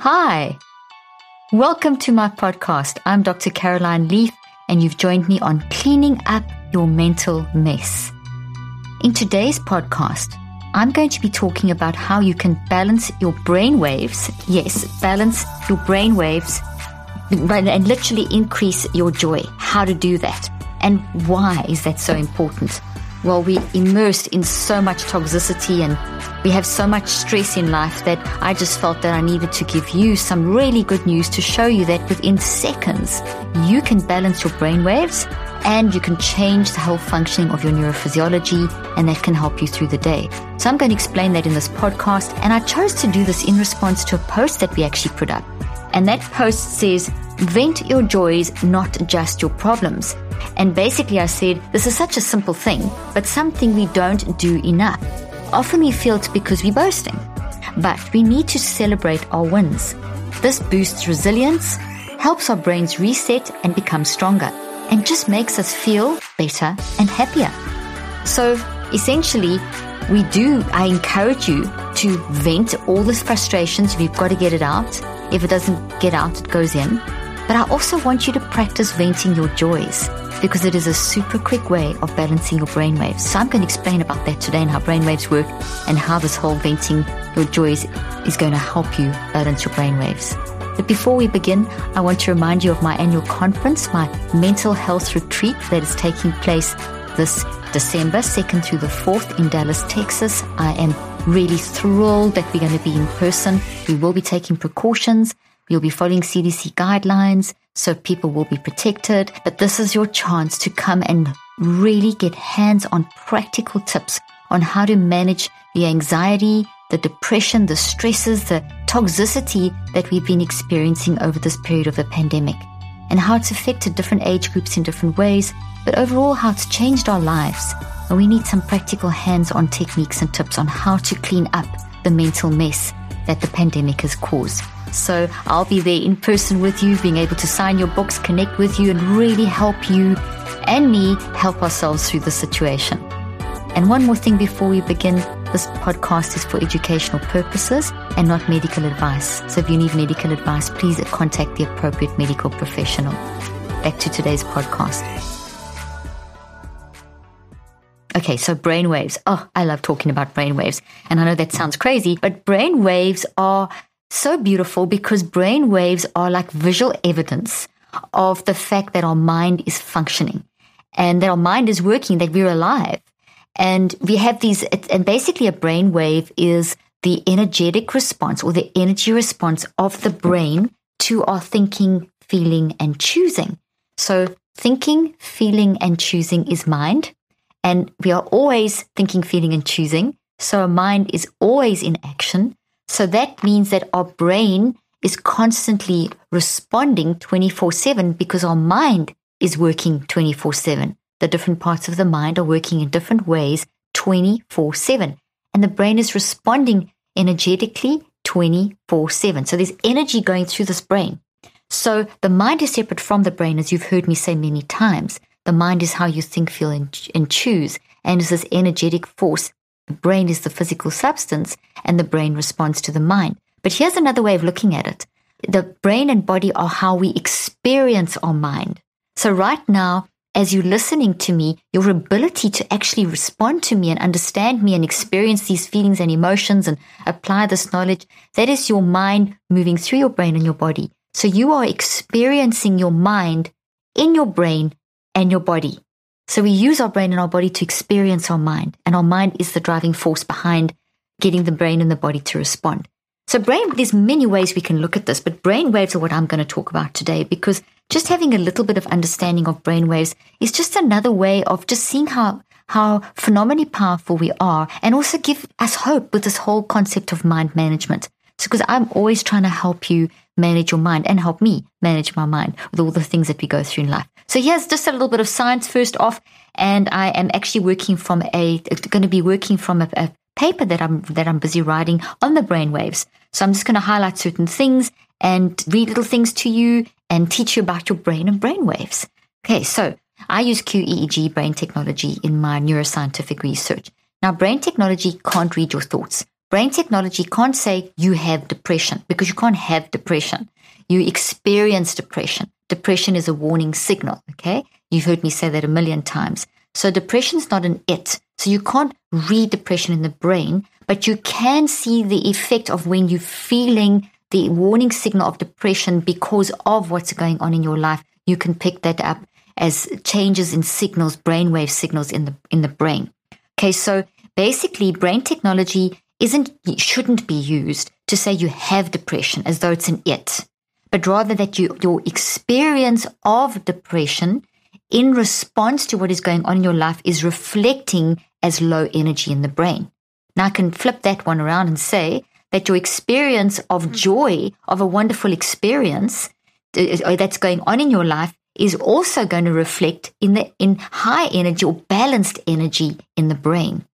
Hi. Welcome to my podcast. I'm Dr. Caroline Leaf, and you've joined me on cleaning up your mental mess. In today's podcast, I'm going to be talking about how you can balance your brain waves. Yes, balance your brain waves and literally increase your joy. How to do that. And why is that so important? Well, we're immersed in so much toxicity and we have so much stress in life that I just felt that I needed to give you some really good news to show you that within seconds, you can balance your brain waves and you can change the whole functioning of your neurophysiology and that can help you through the day. So I'm going to explain that in this podcast and I chose to do this in response to a post that we actually put up. And that post says, vent your joys, not just your problems. And basically, I said, this is such a simple thing, but something we don't do enough. Often we feel it's because we're boasting, but we need to celebrate our wins. This boosts resilience, helps our brains reset and become stronger, and just makes us feel better and happier. So essentially, we do, I encourage you to vent all this frustrations. We've got to get it out. If it doesn't get out, it goes in. But I also want you to practice venting your joys because it is a super quick way of balancing your brainwaves. So I'm going to explain about that today and how brainwaves work and how this whole venting your joys is going to help you balance your brainwaves. But before we begin, I want to remind you of my annual conference, my mental health retreat that is taking place this December 2nd through the 4th in Dallas, Texas. I am really thrilled that we're going to be in person. We will be taking precautions. We'll be following CDC guidelines so people will be protected. But this is your chance to come and really get hands on practical tips on how to manage the anxiety, the depression, the stresses, the toxicity that we've been experiencing over this period of the pandemic and how it's affected different age groups in different ways, but overall how it's changed our lives. And we need some practical hands on techniques and tips on how to clean up the mental mess that the pandemic has caused. So I'll be there in person with you, being able to sign your books, connect with you, and really help you and me help ourselves through the situation. And one more thing before we begin this podcast is for educational purposes and not medical advice. So if you need medical advice, please contact the appropriate medical professional. Back to today's podcast. Okay, so brainwaves. Oh, I love talking about brainwaves. And I know that sounds crazy, but brainwaves are so beautiful because brainwaves are like visual evidence of the fact that our mind is functioning and that our mind is working, that we're alive. And we have these, and basically a brainwave is the energetic response or the energy response of the brain to our thinking, feeling, and choosing. So thinking, feeling, and choosing is mind. And we are always thinking, feeling, and choosing. So our mind is always in action. So that means that our brain is constantly responding 24 7 because our mind is working 24 7. The different parts of the mind are working in different ways 24 7. And the brain is responding energetically 24 7. So there's energy going through this brain. So the mind is separate from the brain, as you've heard me say many times. The mind is how you think, feel, and, and choose, and is this energetic force the brain is the physical substance and the brain responds to the mind. But here's another way of looking at it. The brain and body are how we experience our mind. So right now, as you're listening to me, your ability to actually respond to me and understand me and experience these feelings and emotions and apply this knowledge, that is your mind moving through your brain and your body. So you are experiencing your mind in your brain and your body. So we use our brain and our body to experience our mind, and our mind is the driving force behind getting the brain and the body to respond. So brain, there's many ways we can look at this, but brain waves are what I'm going to talk about today because just having a little bit of understanding of brain waves is just another way of just seeing how, how phenomenally powerful we are and also give us hope with this whole concept of mind management. So, because I'm always trying to help you manage your mind and help me manage my mind with all the things that we go through in life. So here's just a little bit of science first off. And I am actually working from a, going to be working from a, a paper that I'm, that I'm busy writing on the brainwaves. So I'm just going to highlight certain things and read little things to you and teach you about your brain and brainwaves. Okay. So I use QEEG brain technology in my neuroscientific research. Now, brain technology can't read your thoughts. Brain technology can't say you have depression because you can't have depression. You experience depression. Depression is a warning signal. Okay. You've heard me say that a million times. So depression is not an it. So you can't read depression in the brain, but you can see the effect of when you're feeling the warning signal of depression because of what's going on in your life. You can pick that up as changes in signals, brainwave signals in the in the brain. Okay, so basically brain technology isn't shouldn't be used to say you have depression as though it's an it, but rather that you your experience of depression in response to what is going on in your life is reflecting as low energy in the brain. Now I can flip that one around and say that your experience of joy of a wonderful experience uh, that's going on in your life is also going to reflect in the in high energy or balanced energy in the brain.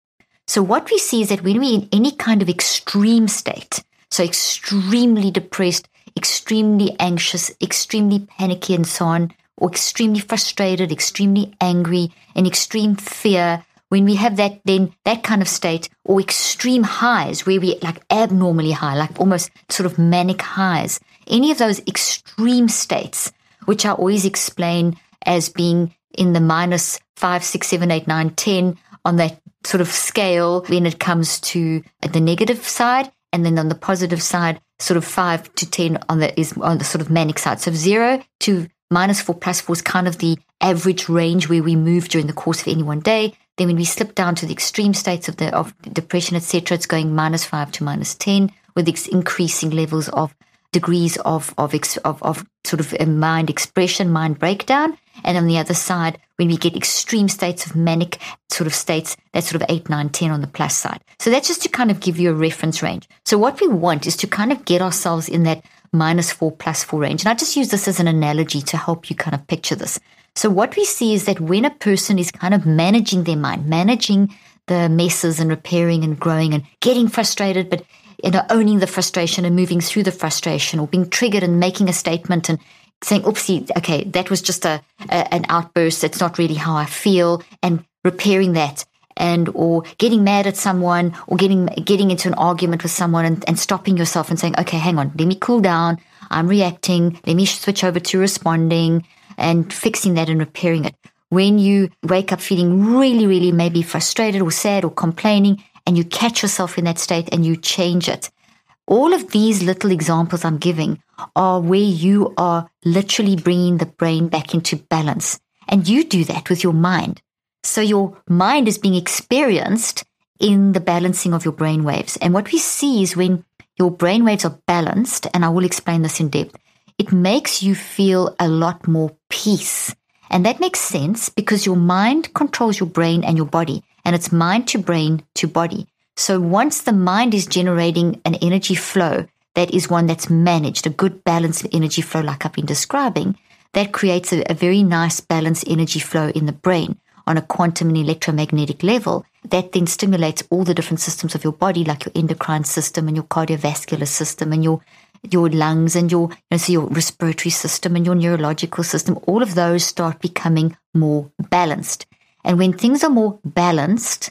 So what we see is that when we're in any kind of extreme state, so extremely depressed, extremely anxious, extremely panicky and so on, or extremely frustrated, extremely angry, and extreme fear, when we have that then that kind of state or extreme highs where we like abnormally high, like almost sort of manic highs, any of those extreme states, which I always explain as being in the minus five, six, seven, eight, nine, ten on that sort of scale when it comes to the negative side. And then on the positive side, sort of five to 10 on the, is on the sort of manic side. So zero to minus four plus four is kind of the average range where we move during the course of any one day. Then when we slip down to the extreme states of the, of depression, etc., it's going minus five to minus 10 with increasing levels of degrees of, of, of, of sort of uh, mind expression, mind breakdown. And on the other side, when we get extreme states of manic sort of states, that's sort of 8, 9, 10 on the plus side. So that's just to kind of give you a reference range. So what we want is to kind of get ourselves in that minus 4 plus 4 range. And I just use this as an analogy to help you kind of picture this. So what we see is that when a person is kind of managing their mind, managing the messes and repairing and growing and getting frustrated, but you know, owning the frustration and moving through the frustration or being triggered and making a statement and saying, oopsie, okay, that was just a, a an outburst. It's not really how I feel and repairing that and or getting mad at someone or getting getting into an argument with someone and, and stopping yourself and saying, okay, hang on, let me cool down. I'm reacting. Let me switch over to responding and fixing that and repairing it. When you wake up feeling really, really maybe frustrated or sad or complaining and you catch yourself in that state and you change it. All of these little examples I'm giving are where you are literally bringing the brain back into balance. And you do that with your mind. So your mind is being experienced in the balancing of your brain waves. And what we see is when your brain waves are balanced, and I will explain this in depth, it makes you feel a lot more peace. And that makes sense because your mind controls your brain and your body, and it's mind to brain to body. So once the mind is generating an energy flow that is one that's managed, a good balanced energy flow, like I've been describing, that creates a, a very nice balanced energy flow in the brain on a quantum and electromagnetic level. That then stimulates all the different systems of your body, like your endocrine system and your cardiovascular system and your your lungs and your you know, so your respiratory system and your neurological system. All of those start becoming more balanced. And when things are more balanced,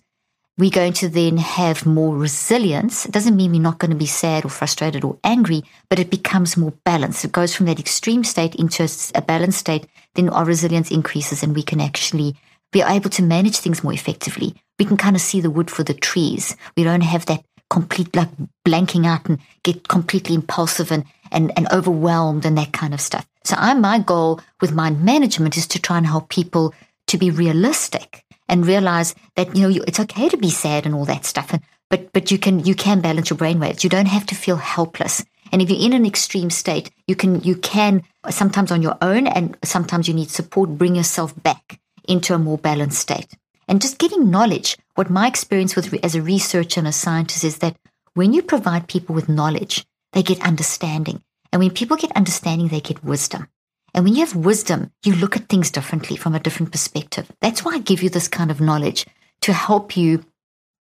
we're going to then have more resilience. It doesn't mean we're not going to be sad or frustrated or angry, but it becomes more balanced. It goes from that extreme state into a balanced state. Then our resilience increases and we can actually be able to manage things more effectively. We can kind of see the wood for the trees. We don't have that complete like blanking out and get completely impulsive and, and, and overwhelmed and that kind of stuff. So I, my goal with mind management is to try and help people to be realistic and realize that, you know, you, it's okay to be sad and all that stuff. And, but, but you can, you can balance your brain brainwaves. You don't have to feel helpless. And if you're in an extreme state, you can, you can sometimes on your own and sometimes you need support, bring yourself back into a more balanced state. and just getting knowledge. What my experience with as a researcher and a scientist is that when you provide people with knowledge, they get understanding. And when people get understanding, they get wisdom. And when you have wisdom, you look at things differently from a different perspective. That's why I give you this kind of knowledge to help you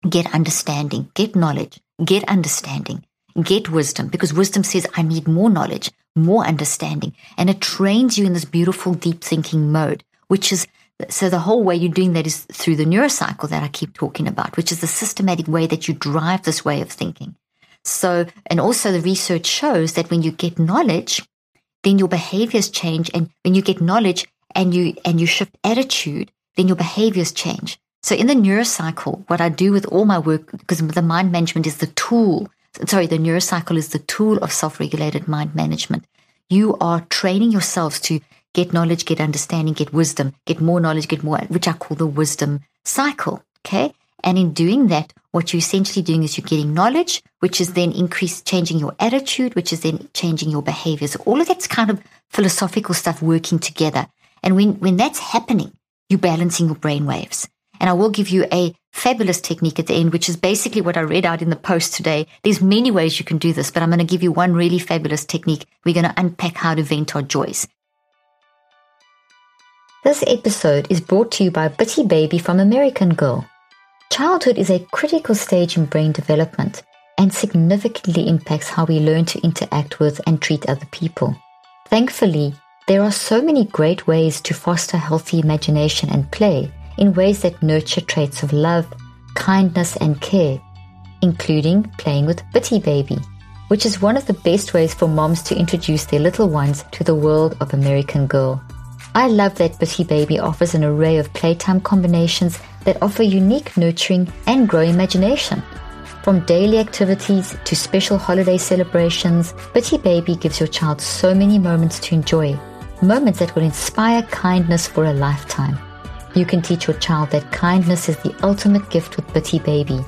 get understanding, get knowledge, get understanding, get wisdom, because wisdom says, I need more knowledge, more understanding. And it trains you in this beautiful, deep thinking mode, which is so the whole way you're doing that is through the neurocycle that I keep talking about, which is the systematic way that you drive this way of thinking. So, and also the research shows that when you get knowledge, then your behaviors change. And when you get knowledge and you, and you shift attitude, then your behaviors change. So in the neurocycle, what I do with all my work, because the mind management is the tool, sorry, the neurocycle is the tool of self-regulated mind management. You are training yourselves to get knowledge, get understanding, get wisdom, get more knowledge, get more, which I call the wisdom cycle. Okay. And in doing that, what you're essentially doing is you're getting knowledge, which is then increase changing your attitude, which is then changing your behavior. So all of that's kind of philosophical stuff working together. And when, when that's happening, you're balancing your brain waves. And I will give you a fabulous technique at the end, which is basically what I read out in the post today. There's many ways you can do this, but I'm going to give you one really fabulous technique. We're going to unpack how to vent our joys. This episode is brought to you by Bitty Baby from American Girl. Childhood is a critical stage in brain development and significantly impacts how we learn to interact with and treat other people. Thankfully, there are so many great ways to foster healthy imagination and play in ways that nurture traits of love, kindness, and care, including playing with Bitty Baby, which is one of the best ways for moms to introduce their little ones to the world of American Girl. I love that Bitty Baby offers an array of playtime combinations that offer unique nurturing and grow imagination. From daily activities to special holiday celebrations, Bitty Baby gives your child so many moments to enjoy, moments that will inspire kindness for a lifetime. You can teach your child that kindness is the ultimate gift with Bitty Baby.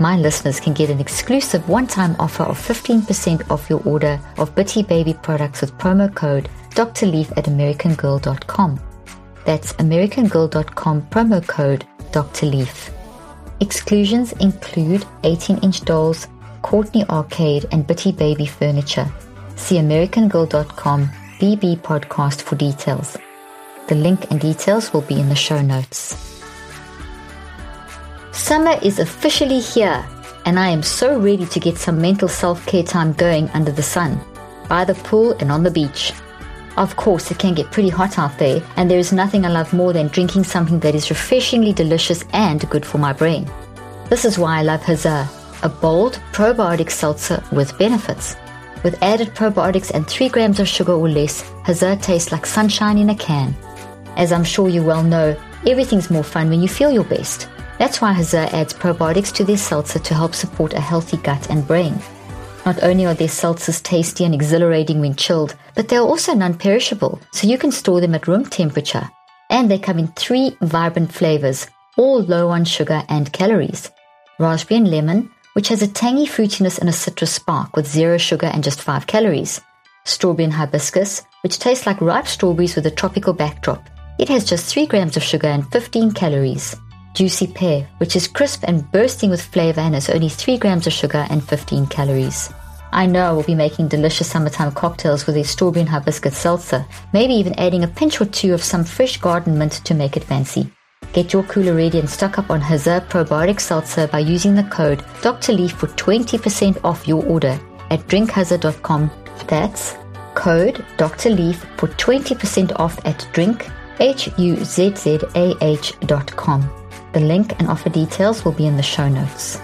My listeners can get an exclusive one-time offer of 15% off your order of Bitty Baby products with promo code Dr. At AmericanGirl.com. That's AmericanGirl.com promo code Dr. Leaf. Exclusions include 18 inch dolls, Courtney Arcade, and Bitty Baby furniture. See AmericanGirl.com BB podcast for details. The link and details will be in the show notes. Summer is officially here, and I am so ready to get some mental self care time going under the sun, by the pool and on the beach. Of course, it can get pretty hot out there, and there is nothing I love more than drinking something that is refreshingly delicious and good for my brain. This is why I love Huzzah, a bold probiotic seltzer with benefits. With added probiotics and 3 grams of sugar or less, Huzzah tastes like sunshine in a can. As I'm sure you well know, everything's more fun when you feel your best. That's why Huzzah adds probiotics to their seltzer to help support a healthy gut and brain. Not only are their seltzers tasty and exhilarating when chilled, but they are also non-perishable, so you can store them at room temperature. And they come in three vibrant flavors, all low on sugar and calories. Raspberry and lemon, which has a tangy fruitiness and a citrus spark with zero sugar and just 5 calories. Strawberry and hibiscus, which tastes like ripe strawberries with a tropical backdrop. It has just 3 grams of sugar and 15 calories. Juicy pear, which is crisp and bursting with flavor and has only 3 grams of sugar and 15 calories. I know I will be making delicious summertime cocktails with a strawberry and hibiscus seltzer, maybe even adding a pinch or two of some fresh garden mint to make it fancy. Get your cooler ready and stock up on Huzzah Probiotic Seltzer by using the code Dr. Leaf for 20% off your order at drinkhuzzah.com. That's code Dr. Leaf for 20% off at drink, H-U-Z-Z-A-H dot com. The link and offer details will be in the show notes.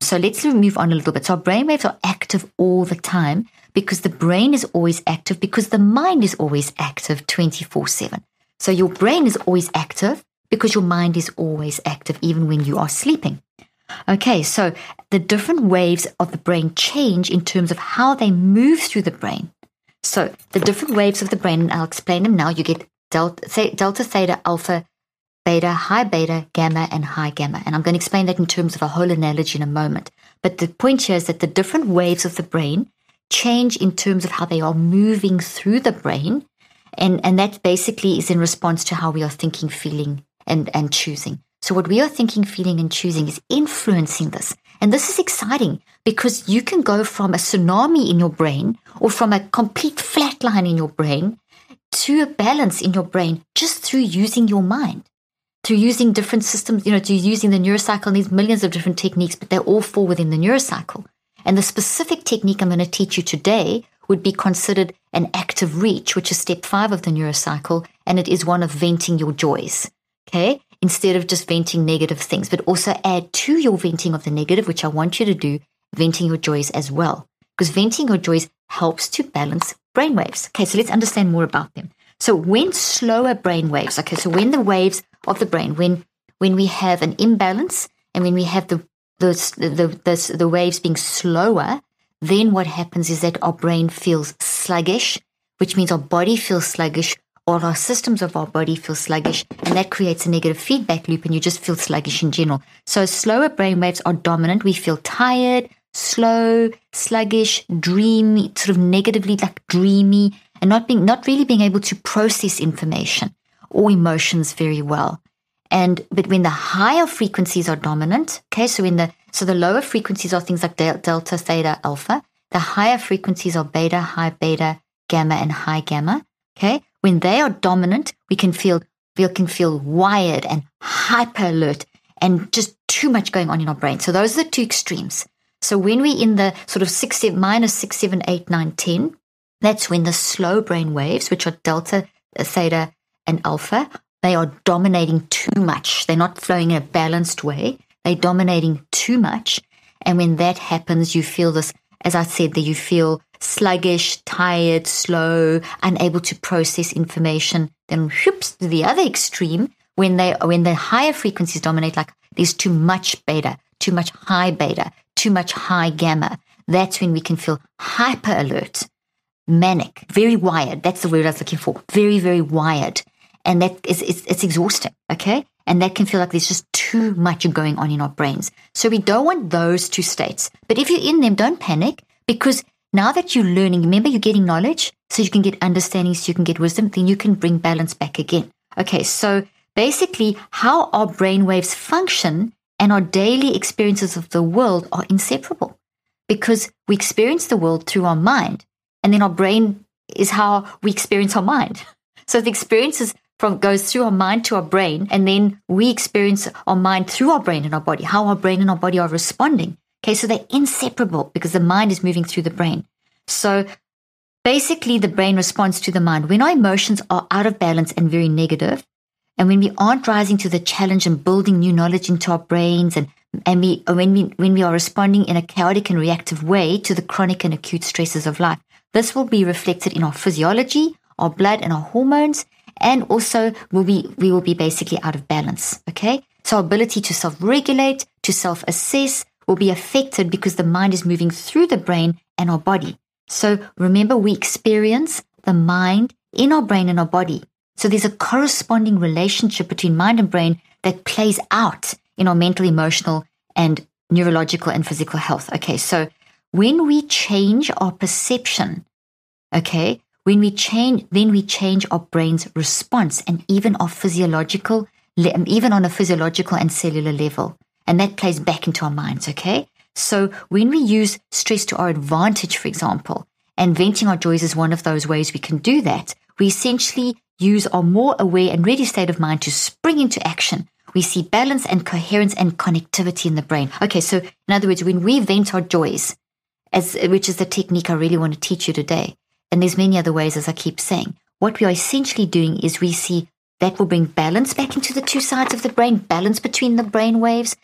So let's move on a little bit. So our brainwaves are active all the time because the brain is always active because the mind is always active 24 7. So your brain is always active because your mind is always active even when you are sleeping. Okay, so the different waves of the brain change in terms of how they move through the brain. So the different waves of the brain, and I'll explain them now. You get delta, delta theta, alpha, beta, high beta, gamma, and high gamma. And I'm going to explain that in terms of a whole analogy in a moment. But the point here is that the different waves of the brain change in terms of how they are moving through the brain. And, and that basically is in response to how we are thinking, feeling, and, and choosing. So what we are thinking, feeling, and choosing is influencing this. And this is exciting because you can go from a tsunami in your brain or from a complete flatline in your brain to a balance in your brain just through using your mind, through using different systems, you know, to using the neurocycle these millions of different techniques, but they all fall within the neurocycle. And the specific technique I'm going to teach you today would be considered an active reach, which is step five of the neurocycle, and it is one of venting your joys. Okay. Instead of just venting negative things, but also add to your venting of the negative, which I want you to do, venting your joys as well. Because venting your joys helps to balance brainwaves. Okay, so let's understand more about them. So when slower brainwaves, okay, so when the waves of the brain, when when we have an imbalance and when we have the the the, the, the waves being slower, then what happens is that our brain feels sluggish, which means our body feels sluggish, all our systems of our body feel sluggish, and that creates a negative feedback loop, and you just feel sluggish in general. So slower brain waves are dominant. We feel tired, slow, sluggish, dreamy, sort of negatively like dreamy, and not being not really being able to process information or emotions very well. And but when the higher frequencies are dominant, okay, so in the so the lower frequencies are things like delta, theta, alpha. The higher frequencies are beta, high beta, gamma, and high gamma. Okay, when they are dominant, we can feel we can feel wired and hyper alert and just too much going on in our brain. So those are the two extremes. So when we're in the sort of six, seven, minus six, seven, eight, nine, ten, that's when the slow brain waves, which are delta, theta, and alpha, they are dominating too much. They're not flowing in a balanced way. They're dominating too much. And when that happens, you feel this, as I said, that you feel sluggish, tired, slow, unable to process information. Then whoops, to the other extreme, when they when the higher frequencies dominate, like there's too much beta, too much high beta, too much high gamma, that's when we can feel hyper alert, manic, very wired. That's the word I was looking for. Very, very wired. And that is, it's, it's exhausting. Okay. And that can feel like there's just too much going on in our brains. So we don't want those two states. But if you're in them, don't panic because now that you're learning, remember you're getting knowledge so you can get understanding, so you can get wisdom, then you can bring balance back again. Okay. So basically how our brain waves function and our daily experiences of the world are inseparable because we experience the world through our mind and then our brain is how we experience our mind. So the experiences from goes through our mind to our brain and then we experience our mind through our brain and our body, how our brain and our body are responding. Okay, so they're inseparable because the mind is moving through the brain. So basically the brain responds to the mind. When our emotions are out of balance and very negative, and when we aren't rising to the challenge and building new knowledge into our brains and and we when we when we are responding in a chaotic and reactive way to the chronic and acute stresses of life, this will be reflected in our physiology, our blood and our hormones, and also will be we will be basically out of balance. Okay? So our ability to self-regulate, to self-assess will be affected because the mind is moving through the brain and our body. So remember we experience the mind in our brain and our body. So there's a corresponding relationship between mind and brain that plays out in our mental, emotional, and neurological and physical health. Okay, so when we change our perception, okay, when we change, then we change our brain's response and even our physiological, um, even on a physiological and cellular level. And that plays back into our minds, okay? So when we use stress to our advantage, for example, and venting our joys is one of those ways we can do that, we essentially use our more aware and ready state of mind to spring into action. We see balance and coherence and connectivity in the brain. Okay, so in other words, when we vent our joys, as which is the technique I really want to teach you today, and there's many other ways, as I keep saying, what we are essentially doing is we see that will bring balance back into the two sides of the brain, balance between the brain waves,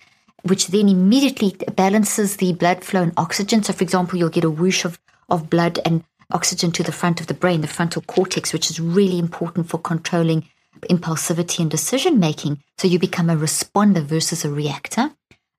which then immediately balances the blood flow and oxygen. So, for example, you'll get a whoosh of, of blood and oxygen to the front of the brain, the frontal cortex, which is really important for controlling impulsivity and decision making. So you become a responder versus a reactor.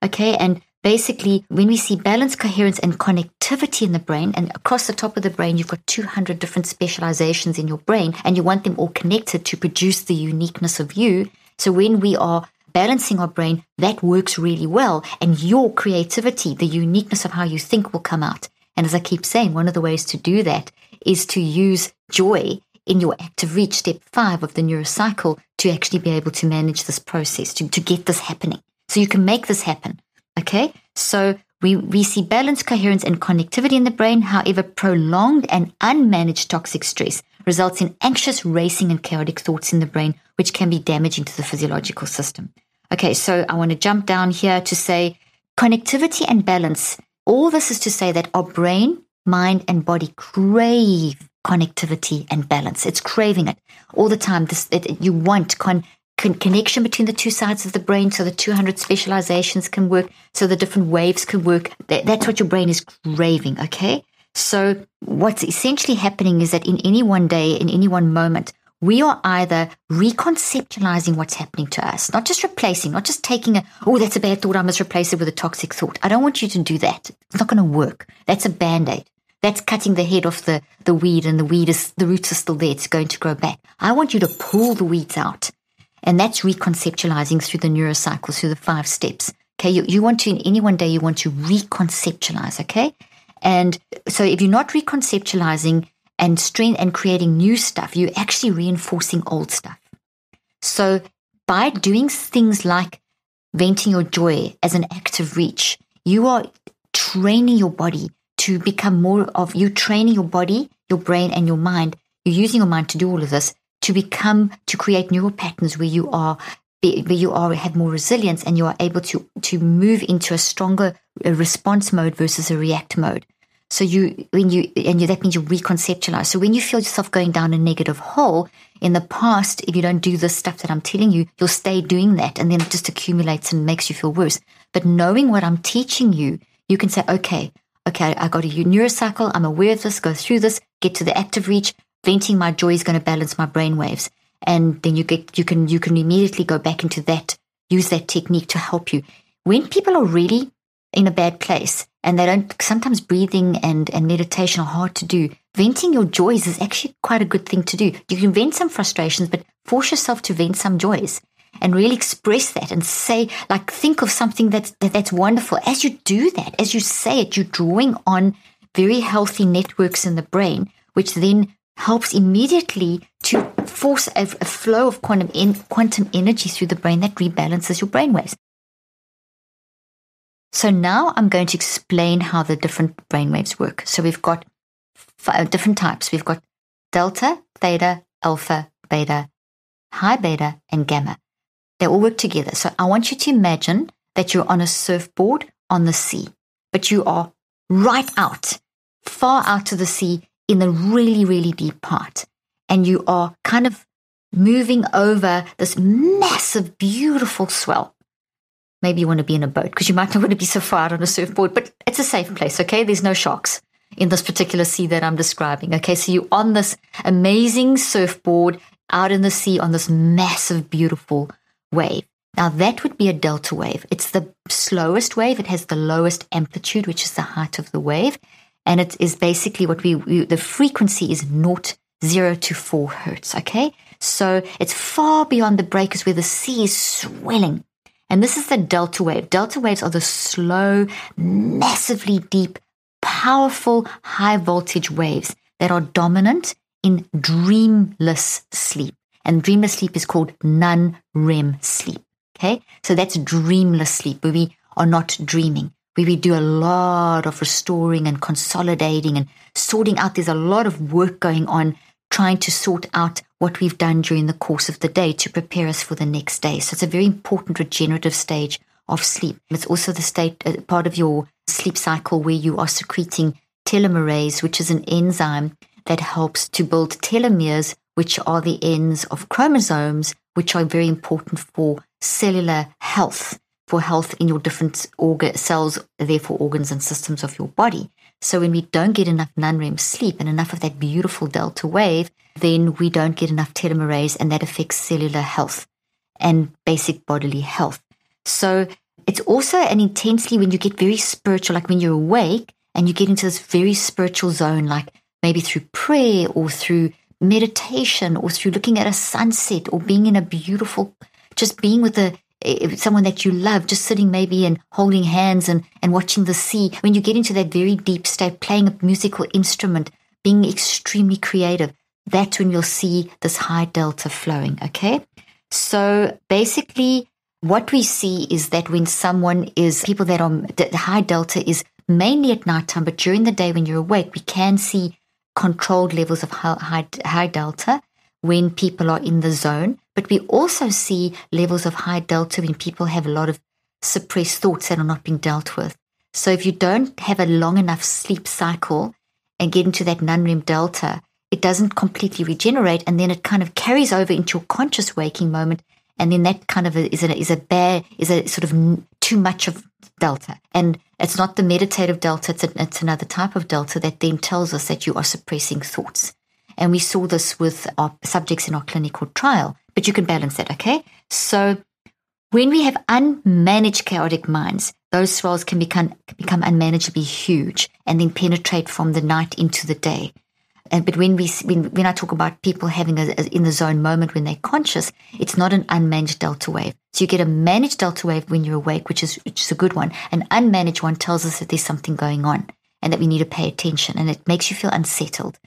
Okay. And basically, when we see balance, coherence, and connectivity in the brain, and across the top of the brain, you've got 200 different specializations in your brain, and you want them all connected to produce the uniqueness of you. So when we are balancing our brain, that works really well. And your creativity, the uniqueness of how you think will come out. And as I keep saying, one of the ways to do that is to use joy in your active reach, step five of the neurocycle, to actually be able to manage this process, to, to get this happening. So you can make this happen. Okay. So we, we see balance, coherence, and connectivity in the brain. However, prolonged and unmanaged toxic stress results in anxious, racing, and chaotic thoughts in the brain, which can be damaging to the physiological system. Okay, so I want to jump down here to say connectivity and balance. All this is to say that our brain, mind, and body crave connectivity and balance. It's craving it all the time. This, it, you want con, connection between the two sides of the brain so the 200 specializations can work, so the different waves can work. That, that's what your brain is craving, okay? So, what's essentially happening is that in any one day, in any one moment, we are either reconceptualizing what's happening to us, not just replacing, not just taking a, oh, that's a bad thought, I must replace it with a toxic thought. I don't want you to do that. It's not going to work. That's a band aid. That's cutting the head off the, the weed, and the weed is, the roots are still there. It's going to grow back. I want you to pull the weeds out. And that's reconceptualizing through the neurocycles, through the five steps. Okay. You, you want to, in any one day, you want to reconceptualize. Okay. And so if you're not reconceptualizing and strength and creating new stuff, you're actually reinforcing old stuff. So by doing things like venting your joy as an active reach, you are training your body to become more of you training your body, your brain, and your mind. You're using your mind to do all of this to become to create neural patterns where you are where you are have more resilience and you are able to to move into a stronger uh, response mode versus a react mode. So you when you and you, that means you reconceptualize. So when you feel yourself going down a negative hole in the past, if you don't do the stuff that I'm telling you, you'll stay doing that, and then it just accumulates and makes you feel worse. But knowing what I'm teaching you, you can say, okay, okay, I got a neurocycle. I'm aware of this. Go through this. Get to the active reach. Venting my joy is going to balance my brain waves. And then you get you can you can immediately go back into that use that technique to help you. When people are really in a bad place and they don't sometimes breathing and and meditation are hard to do venting your joys is actually quite a good thing to do. You can vent some frustrations but force yourself to vent some joys and really express that and say like think of something that's that, that's wonderful. As you do that as you say it you're drawing on very healthy networks in the brain which then helps immediately to force a, a flow of quantum, quantum energy through the brain that rebalances your brain waves. So now I'm going to explain how the different brain waves work. So we've got five uh, different types. We've got delta, theta, alpha, beta, high beta, and gamma. They all work together. So I want you to imagine that you're on a surfboard on the sea, but you are right out, far out to the sea in a really, really deep part. And you are kind of moving over this massive, beautiful swell. Maybe you want to be in a boat because you might not want to be so far out on a surfboard, but it's a safe place, okay? There's no sharks in this particular sea that I'm describing, okay? So you're on this amazing surfboard out in the sea on this massive, beautiful wave. Now, that would be a delta wave. It's the slowest wave. It has the lowest amplitude, which is the height of the wave and it is basically what we, we the frequency is not zero to four hertz. Okay, so it's far beyond the breakers where the sea is swelling. And this is the delta wave. Delta waves are the slow, massively deep, powerful, high voltage waves that are dominant in dreamless sleep. And dreamless sleep is called non REM sleep. Okay. So that's dreamless sleep where we are not dreaming where we do a lot of restoring and consolidating and sorting out. There's a lot of work going on trying to sort out what we've done during the course of the day to prepare us for the next day. So it's a very important regenerative stage of sleep. It's also the state uh, part of your sleep cycle where you are secreting telomerase, which is an enzyme that helps to build telomeres, which are the ends of chromosomes, which are very important for cellular health for health in your different organ cells, therefore organs and systems of your body. So when we don't get enough non-REM sleep and enough of that beautiful delta wave, then we don't get enough telomerase and that affects cellular health and basic bodily health. So it's also an intensely when you get very spiritual, like when you're awake and you get into this very spiritual zone, like maybe through prayer or through meditation or through looking at a sunset or being in a beautiful, just being with a someone that you love, just sitting maybe and holding hands and, and watching the sea. When you get into that very deep state, playing a musical instrument, being extremely creative, that's when you'll see this high delta flowing. Okay. So basically, what we see is that when someone is, people that are, the high delta is mainly at nighttime, but during the day when you're awake, we can see controlled levels of high, high, high delta when people are in the zone. But we also see levels of high delta when people have a lot of suppressed thoughts that are not being dealt with. So if you don't have a long enough sleep cycle and get into that non-REM delta, it doesn't completely regenerate, and then it kind of carries over into your conscious waking moment, and then that kind of is a is a bad is a sort of too much of delta, and it's not the meditative delta; it's, a, it's another type of delta that then tells us that you are suppressing thoughts. And we saw this with our subjects in our clinical trial, but you can balance that, okay? So when we have unmanaged chaotic minds, those swells can become, become unmanageably huge and then penetrate from the night into the day. And, but when we when, when I talk about people having a, a, in the zone moment when they're conscious, it's not an unmanaged delta wave. So you get a managed delta wave when you're awake, which is which is a good one. An unmanaged one tells us that there's something going on and that we need to pay attention, and it makes you feel unsettled.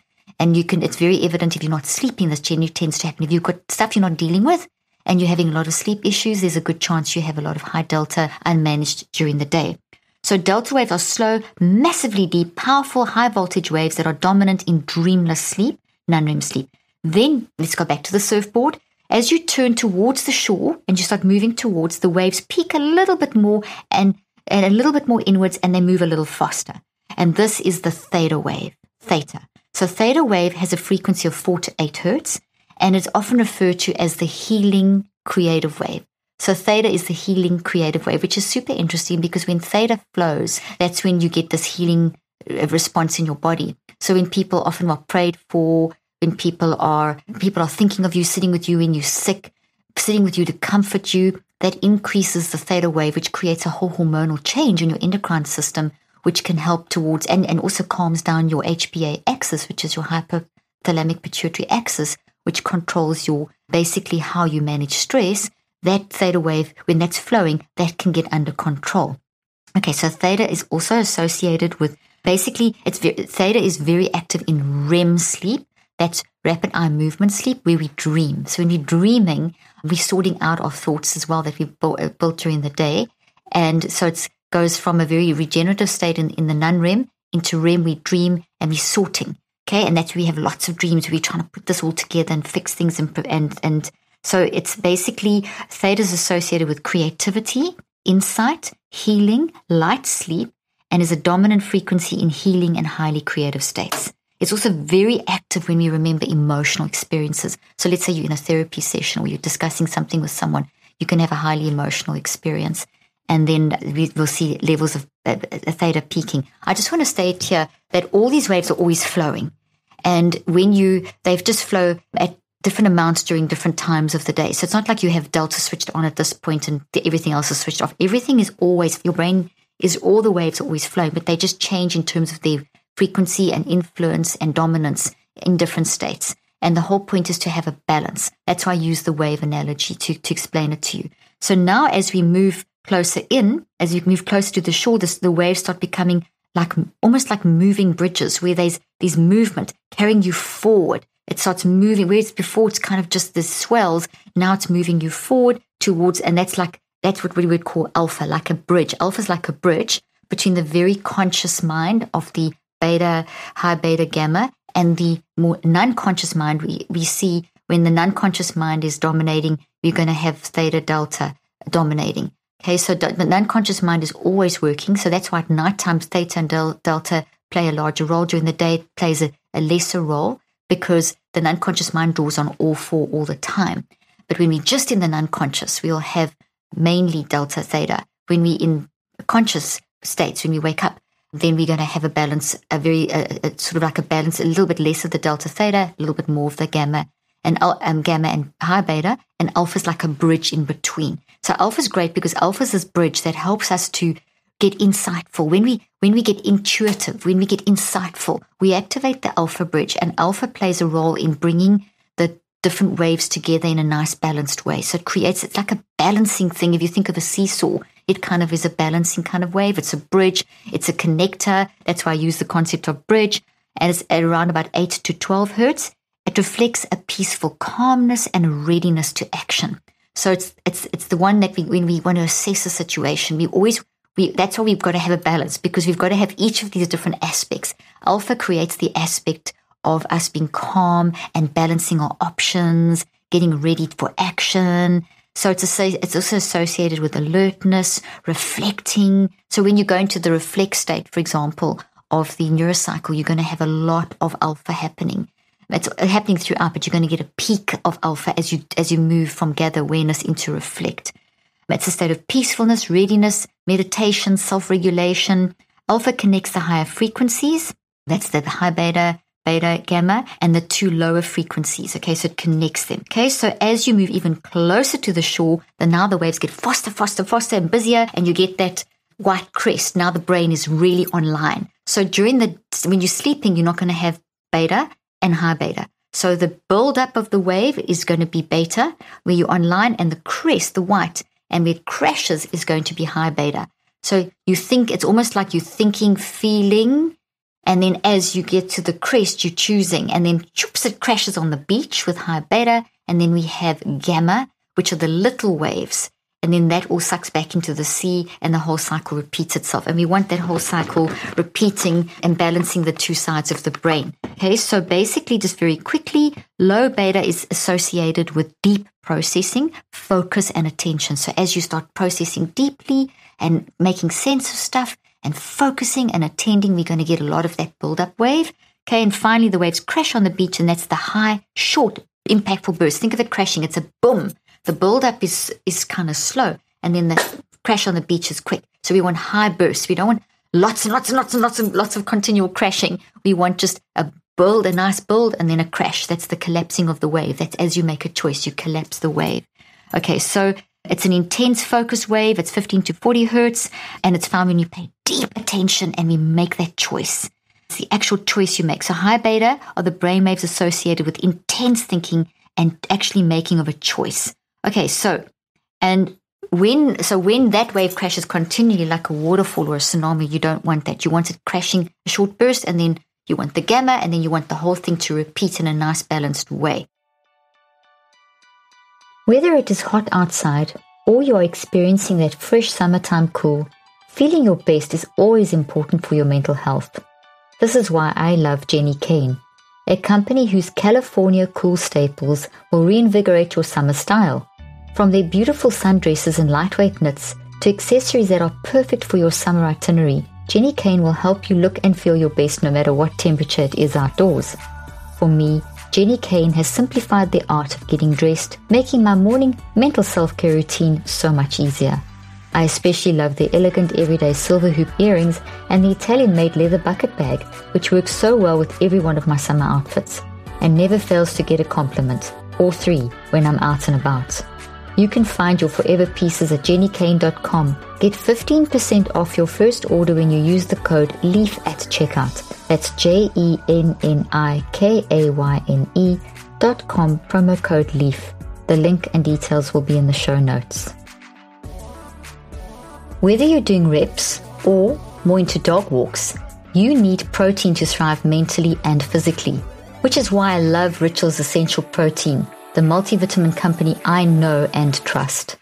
And you can it's very evident if you're not sleeping. This generally tends to happen if you've got stuff you're not dealing with and you're having a lot of sleep issues, there's a good chance you have a lot of high delta unmanaged during the day. So delta waves are slow, massively deep, powerful, high voltage waves that are dominant in dreamless sleep, non-REM sleep. Then let's go back to the surfboard. As you turn towards the shore and you start moving towards, the waves peak a little bit more and, and a little bit more inwards and they move a little faster. And this is the theta wave, theta. So theta wave has a frequency of 4 to 8 hertz and it's often referred to as the healing creative wave. So theta is the healing creative wave, which is super interesting because when theta flows, that's when you get this healing uh, response in your body. So when people often are prayed for, when people are people are thinking of you, sitting with you when you're sick, sitting with you to comfort you, that increases the theta wave, which creates a whole hormonal change in your endocrine system, which can help towards and, and also calms down your HPA axis, which is your hypothalamic pituitary axis, which controls your basically how you manage stress, that theta wave, when that's flowing, that can get under control. Okay, so theta is also associated with basically it's very, theta is very active in REM sleep. That's rapid eye movement sleep where we dream. So when we're dreaming, we're sorting out our thoughts as well that we built, during the day. And so it goes from a very regenerative state in, in the non-REM into REM, we dream and we're sorting. Okay, and that's we have lots of dreams. We're trying to put this all together and fix things, and and and so it's basically theta is associated with creativity, insight, healing, light sleep, and is a dominant frequency in healing and highly creative states. It's also very active when we remember emotional experiences. So let's say you're in a therapy session or you're discussing something with someone, you can have a highly emotional experience. And then we will see levels of uh, uh, theta peaking. I just want to state here that all these waves are always flowing. And when you, they've just flow at different amounts during different times of the day. So it's not like you have delta switched on at this point and everything else is switched off. Everything is always, your brain is all the waves are always flowing, but they just change in terms of their frequency and influence and dominance in different states. And the whole point is to have a balance. That's why I use the wave analogy to, to explain it to you. So now as we move closer in, as you move closer to the shore, the waves start becoming like almost like moving bridges where there's these movement carrying you forward. It starts moving, whereas before it's kind of just the swells. Now it's moving you forward towards, and that's like, that's what we would call alpha, like a bridge. Alpha is like a bridge between the very conscious mind of the beta, high beta gamma, and the more non-conscious mind. We, we see when the non-conscious mind is dominating, we're going to have theta delta dominating. Okay, so the non-conscious mind is always working. So that's why at nighttime, theta and delta play a larger role. During the day, it plays a, a lesser role because the non-conscious mind draws on all four all the time. But when we're just in the non-conscious, we'll have mainly delta theta. When we're in conscious states, when we wake up, then we're going to have a balance, a very a, a, sort of like a balance, a little bit less of the delta theta, a little bit more of the gamma, and um, gamma and high beta, and alpha is like a bridge in between. So alpha is great because alpha is this bridge that helps us to get insightful. When we when we get intuitive, when we get insightful, we activate the alpha bridge, and alpha plays a role in bringing the different waves together in a nice balanced way. So it creates it's like a balancing thing. If you think of a seesaw, it kind of is a balancing kind of wave. It's a bridge. It's a connector. That's why I use the concept of bridge. And it's around about eight to twelve hertz it reflects a peaceful calmness and a readiness to action. So it's it's it's the one that we when we want to assess a situation, we always we that's why we've got to have a balance because we've got to have each of these different aspects. Alpha creates the aspect of us being calm and balancing our options, getting ready for action. So it's, it's also associated with alertness, reflecting. So when you go into the reflect state, for example, of the neurocycle, you're going to have a lot of alpha happening. It's happening throughout, but you're going to get a peak of alpha as you as you move from gather awareness into reflect. It's a state of peacefulness, readiness, meditation, self-regulation. Alpha connects the higher frequencies. That's the high beta, beta, gamma, and the two lower frequencies. Okay, so it connects them. Okay, so as you move even closer to the shore, then now the waves get faster, faster, faster, and busier, and you get that white crest. Now the brain is really online. So during the when you're sleeping, you're not going to have beta and high beta. So the build-up of the wave is going to be beta, where you're online, and the crest, the white, and where it crashes is going to be high beta. So you think it's almost like you're thinking, feeling, and then as you get to the crest, you're choosing, and then choops, it crashes on the beach with high beta, and then we have gamma, which are the little waves and then that all sucks back into the sea and the whole cycle repeats itself. And we want that whole cycle repeating and balancing the two sides of the brain. Okay, so basically, just very quickly, low beta is associated with deep processing, focus, and attention. So as you start processing deeply and making sense of stuff and focusing and attending, we're going to get a lot of that build up wave. Okay, and finally, the waves crash on the beach, and that's the high, short, impactful burst. Think of it crashing. It's a boom the build up is is kind of slow, and then the crash on the beach is quick. So we want high bursts. We don't want lots and lots and lots and lots and lots of continual crashing. We want just a build, a nice build, and then a crash. That's the collapsing of the wave. That's as you make a choice, you collapse the wave. Okay, so it's an intense focus wave. It's 15 to 40 hertz, and it's found when you pay deep attention and we make that choice. It's the actual choice you make. So high beta are the brain waves associated with intense thinking and actually making of a choice. Okay, so and when so when that wave crashes continually like a waterfall or a tsunami, you don't want that. You want it crashing a short burst and then you want the gamma and then you want the whole thing to repeat in a nice balanced way. Whether it is hot outside or you are experiencing that fresh summertime cool, feeling your best is always important for your mental health. This is why I love Jenni Kayne, a company whose California cool staples will reinvigorate your summer style. From their beautiful sundresses and lightweight knits to accessories that are perfect for your summer itinerary, Jenni Kayne will help you look and feel your best no matter what temperature it is outdoors. For me, Jenni Kayne has simplified the art of getting dressed, making my morning mental self-care routine so much easier. I especially love the elegant everyday silver hoop earrings and the Italian-made leather bucket bag, which works so well with every one of my summer outfits and never fails to get a compliment or three when I'm out and about. You can find your forever pieces at jennikayne.com. Get 15% off your first order when you use the code LEAF at checkout. That's J E N N I K A Y N E dot com, promo code LEAF. The link and details will be in the show notes. Whether you're doing reps or more into dog walks, you need protein to thrive mentally and physically, which is why I love Ritual's Essential Protein the multivitamin company I know and trust.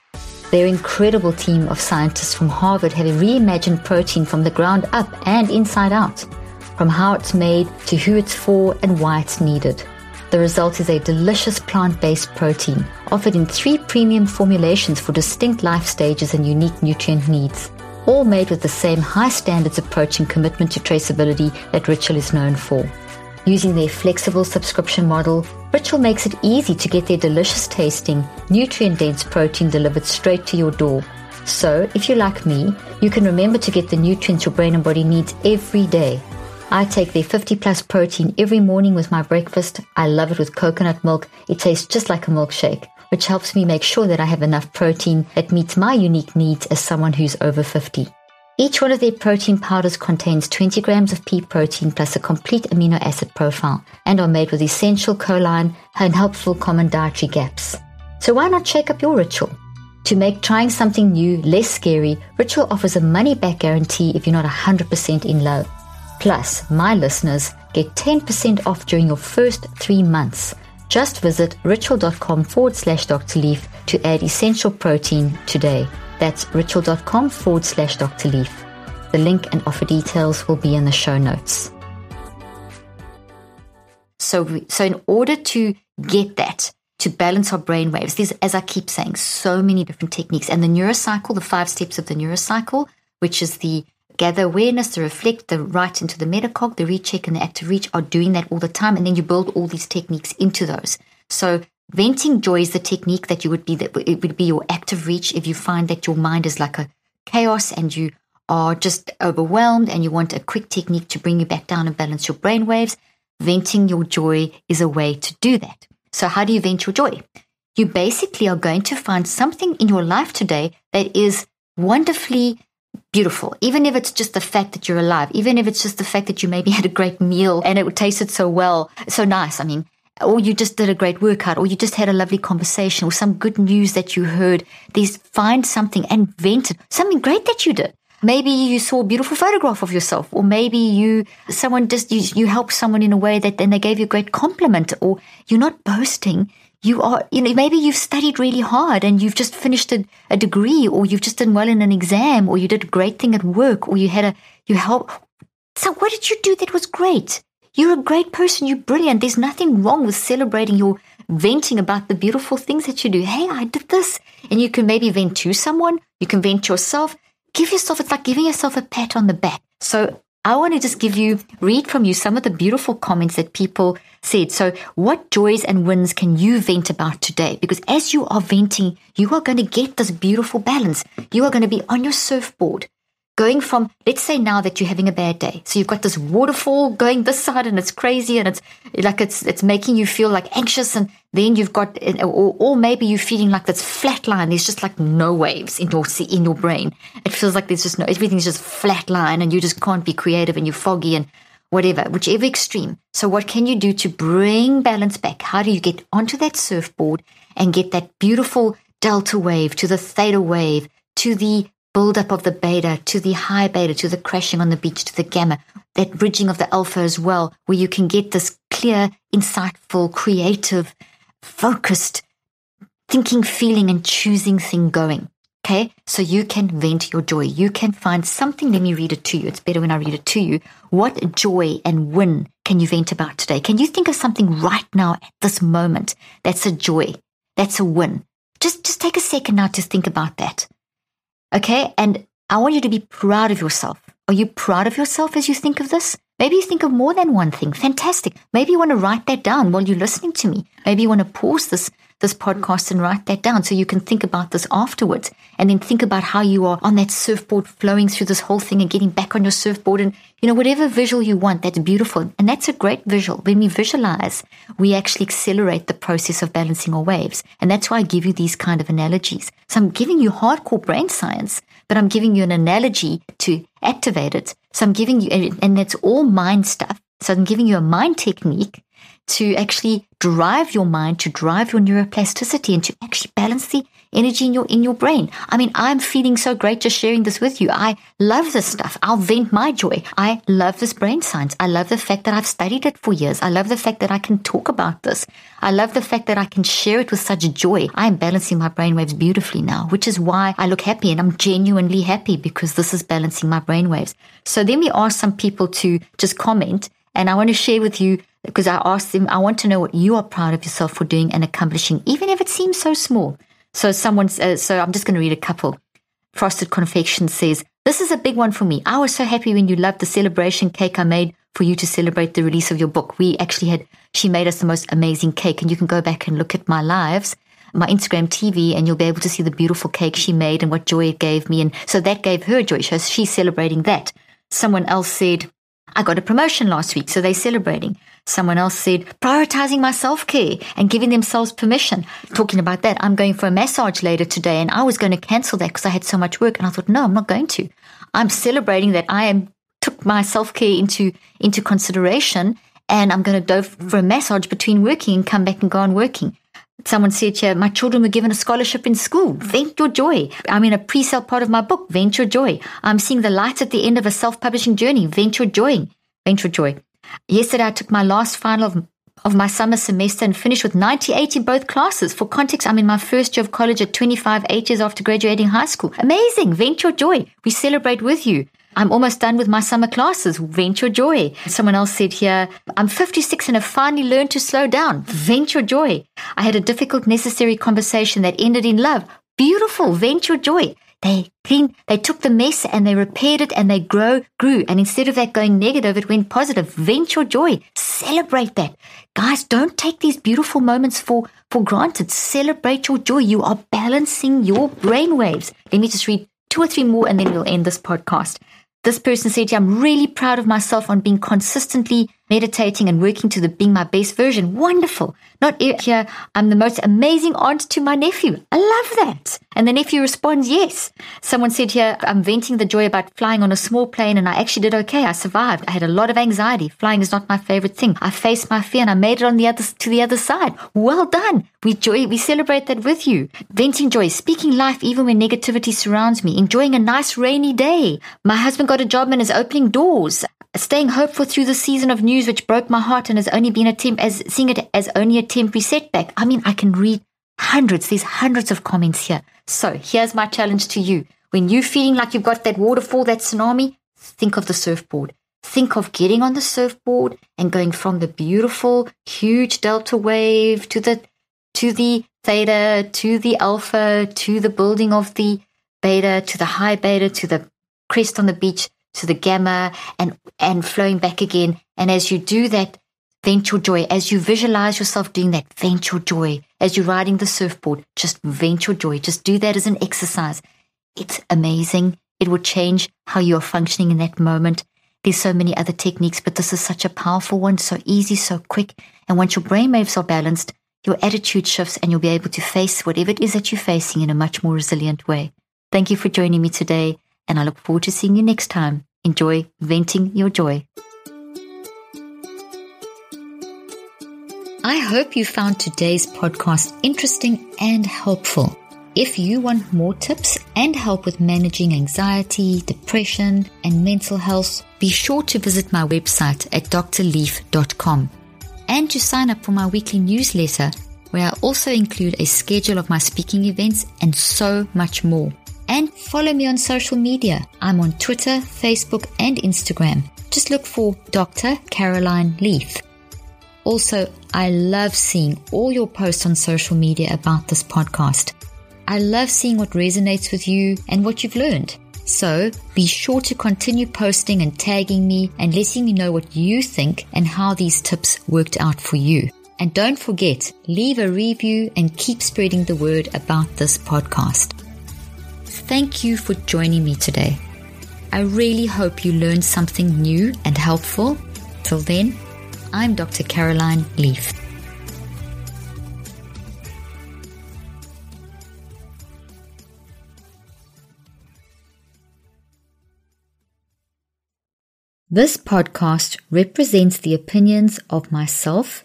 Their incredible team of scientists from Harvard have reimagined protein from the ground up and inside out, from how it's made to who it's for and why it's needed. The result is a delicious plant based protein offered in three premium formulations for distinct life stages and unique nutrient needs, all made with the same high standards approach and commitment to traceability that Ritual is known for. Using their flexible subscription model, Ritual makes it easy to get their delicious tasting, nutrient dense protein delivered straight to your door. So, if you're like me, you can remember to get the nutrients your brain and body needs every day. I take their 50 plus protein every morning with my breakfast. I love it with coconut milk. It tastes just like a milkshake, which helps me make sure that I have enough protein that meets my unique needs as someone who's over 50. Each one of their protein powders contains 20 grams of pea protein plus a complete amino acid profile and are made with essential choline and helpful common dietary gaps. So why not shake up your ritual? To make trying something new less scary, Ritual offers a money back guarantee if you're not 100% in love. Plus, my listeners get 10% off during your first three months. Just visit ritual.com forward slash Dr. Leaf to add essential protein today. That's ritual.com forward slash Dr. Leaf. The link and offer details will be in the show notes. So, so in order to get that, to balance our brain waves, there's, as I keep saying, so many different techniques. And the neurocycle, the five steps of the neurocycle, which is the gather awareness, the reflect, the write into the metacog, the recheck, and the active reach are doing that all the time. And then you build all these techniques into those. So venting joy is the technique that you would be that it would be your active reach if you find that your mind is like a chaos and you are just overwhelmed and you want a quick technique to bring you back down and balance your brain waves. Venting your joy is a way to do that. So, how do you vent your joy? You basically are going to find something in your life today that is wonderfully beautiful, even if it's just the fact that you're alive, even if it's just the fact that you maybe had a great meal and it tasted so well, so nice. I mean, or you just did a great workout, or you just had a lovely conversation, or some good news that you heard. These find something and vent it, something great that you did. Maybe you saw a beautiful photograph of yourself, or maybe you, someone just, you, you helped someone in a way that then they gave you a great compliment, or you're not boasting. You are, you know, maybe you've studied really hard and you've just finished a, a degree, or you've just done well in an exam, or you did a great thing at work, or you had a, you help. So what did you do that was great? You're a great person. You're brilliant. There's nothing wrong with celebrating your venting about the beautiful things that you do. Hey, I did this. And you can maybe vent to someone. You can vent yourself give yourself, it's like giving yourself a pat on the back. So I want to just give you, read from you some of the beautiful comments that people said. So, what joys and wins can you vent about today? Because as you are venting, you are going to get this beautiful balance. You are going to be on your surfboard going from let's say now that you're having a bad day. So you've got this waterfall going this side and it's crazy and it's like it's it's making you feel like anxious and then you've got or, or maybe you're feeling like this flat line. There's just like no waves in your in your brain. It feels like there's just no everything's just flat line and you just can't be creative and you're foggy and whatever whichever extreme. So what can you do to bring balance back? How do you get onto that surfboard and get that beautiful delta wave to the theta wave to the build-up of the beta to the high beta to the crashing on the beach to the gamma, that bridging of the alpha as well, where you can get this clear, insightful, creative, focused thinking, feeling, and choosing thing going. Okay, so you can vent your joy. You can find something. Let me read it to you. It's better when I read it to you. What joy and win can you vent about today? Can you think of something right now at this moment that's a joy, that's a win? Just, just take a second now to think about that. Okay. And I want you to be proud of yourself. Are you proud of yourself as you think of this? Maybe you think of more than one thing. Fantastic. Maybe you want to write that down while you're listening to me. Maybe you want to pause this this podcast and write that down so you can think about this afterwards and then think about how you are on that surfboard flowing through this whole thing and getting back on your surfboard and you know whatever visual you want that's beautiful. And that's a great visual. When we visualize we actually accelerate the process of balancing our waves. And that's why I give you these kind of analogies. So I'm giving you hardcore brain science but I'm giving you an analogy to activate it. So I'm giving you and that's all mind stuff. So I'm giving you a mind technique to actually drive your mind, to drive your neuroplasticity and to actually balance the energy in your in your brain. I mean, I'm feeling so great just sharing this with you. I love this stuff. I'll vent my joy. I love this brain science. I love the fact that I've studied it for years. I love the fact that I can talk about this. I love the fact that I can share it with such joy. I am balancing my brainwaves beautifully now, which is why I look happy and I'm genuinely happy because this is balancing my brainwaves. So then we ask some people to just comment and I want to share with you because I asked them, I want to know what you are proud of yourself for doing and accomplishing, even if it seems so small. So someone, uh, so I'm just going to read a couple. Frosted Confection says, This is a big one for me. I was so happy when you loved the celebration cake I made for you to celebrate the release of your book. We actually had, she made us the most amazing cake. And you can go back and look at my lives, my Instagram TV, and you'll be able to see the beautiful cake she made and what joy it gave me. And so that gave her joy. So she's celebrating that. Someone else said, I got a promotion last week, so they're celebrating. Someone else said, prioritizing my self care and giving themselves permission. Talking about that, I'm going for a massage later today, and I was going to cancel that because I had so much work. And I thought, no, I'm not going to. I'm celebrating that I am took my self care into into consideration, and I'm going to go for a massage between working and come back and go on working. Someone said here, my children were given a scholarship in school. Vent your joy. I'm in a pre-sale part of my book. Vent your joy. I'm seeing the light at the end of a self-publishing journey. Vent your joy. Vent your joy. Yesterday, I took my last final of, of my summer semester and finished with 98 in both classes. For context, I'm in my first year of college at 25, eight years after graduating high school. Amazing. Vent your joy. We celebrate with you. I'm almost done with my summer classes. Vent your joy. Someone else said here, I'm 56 and have finally learned to slow down. Vent your joy. I had a difficult, necessary conversation that ended in love. Beautiful. Vent your joy. They cleaned, they took the mess and they repaired it and they grow, grew. And instead of that going negative, it went positive. Vent your joy. Celebrate that. Guys, don't take these beautiful moments for, for granted. Celebrate your joy. You are balancing your brain waves. Let me just read two or three more and then we'll end this podcast. This person said, I'm really proud of myself on being consistently meditating and working to the being my best version. Wonderful. Not here, I'm the most amazing aunt to my nephew. I love that. And the nephew responds, yes. Someone said here, I'm venting the joy about flying on a small plane and I actually did okay. I survived. I had a lot of anxiety. Flying is not my favorite thing. I faced my fear and I made it on the other, to the other side. Well done. We joy, we celebrate that with you. Venting joy, speaking life even when negativity surrounds me, enjoying a nice rainy day. My husband got a job and is opening doors staying hopeful through the season of news which broke my heart and has only been a temp as seeing it as only a temporary setback. I mean, I can read hundreds, there's hundreds of comments here. So here's my challenge to you. When you're feeling like you've got that waterfall, that tsunami, think of the surfboard. Think of getting on the surfboard and going from the beautiful, huge delta wave to the to the theta, to the alpha, to the building of the beta, to the high beta, to the crest on the beach to the gamma and, and flowing back again. And as you do that, vent your joy. As you visualize yourself doing that, vent your joy. As you're riding the surfboard, just vent your joy. Just do that as an exercise. It's amazing. It will change how you are functioning in that moment. There's so many other techniques, but this is such a powerful one, so easy, so quick. And once your brain waves are balanced, your attitude shifts and you'll be able to face whatever it is that you're facing in a much more resilient way. Thank you for joining me today, and I look forward to seeing you next time. Enjoy venting your joy. I hope you found today's podcast interesting and helpful. If you want more tips and help with managing anxiety, depression, and mental health, be sure to visit my website at drleaf.com and to sign up for my weekly newsletter where I also include a schedule of my speaking events and so much more and follow me on social media. I'm on Twitter, Facebook, and Instagram. Just look for Dr. Caroline Leaf. Also, I love seeing all your posts on social media about this podcast. I love seeing what resonates with you and what you've learned. So be sure to continue posting and tagging me and letting me know what you think and how these tips worked out for you. And don't forget, leave a review and keep spreading the word about this podcast. Thank you for joining me today. I really hope you learned something new and helpful. Till then, I'm Dr. Caroline Leaf. This podcast represents the opinions of myself